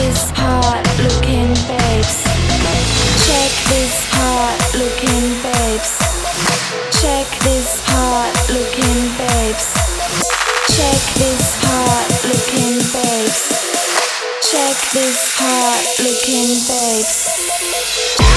this hot looking babes. Check this hot looking babes. Check this hot looking babes. Check this hot looking babes. Check this hot looking babes.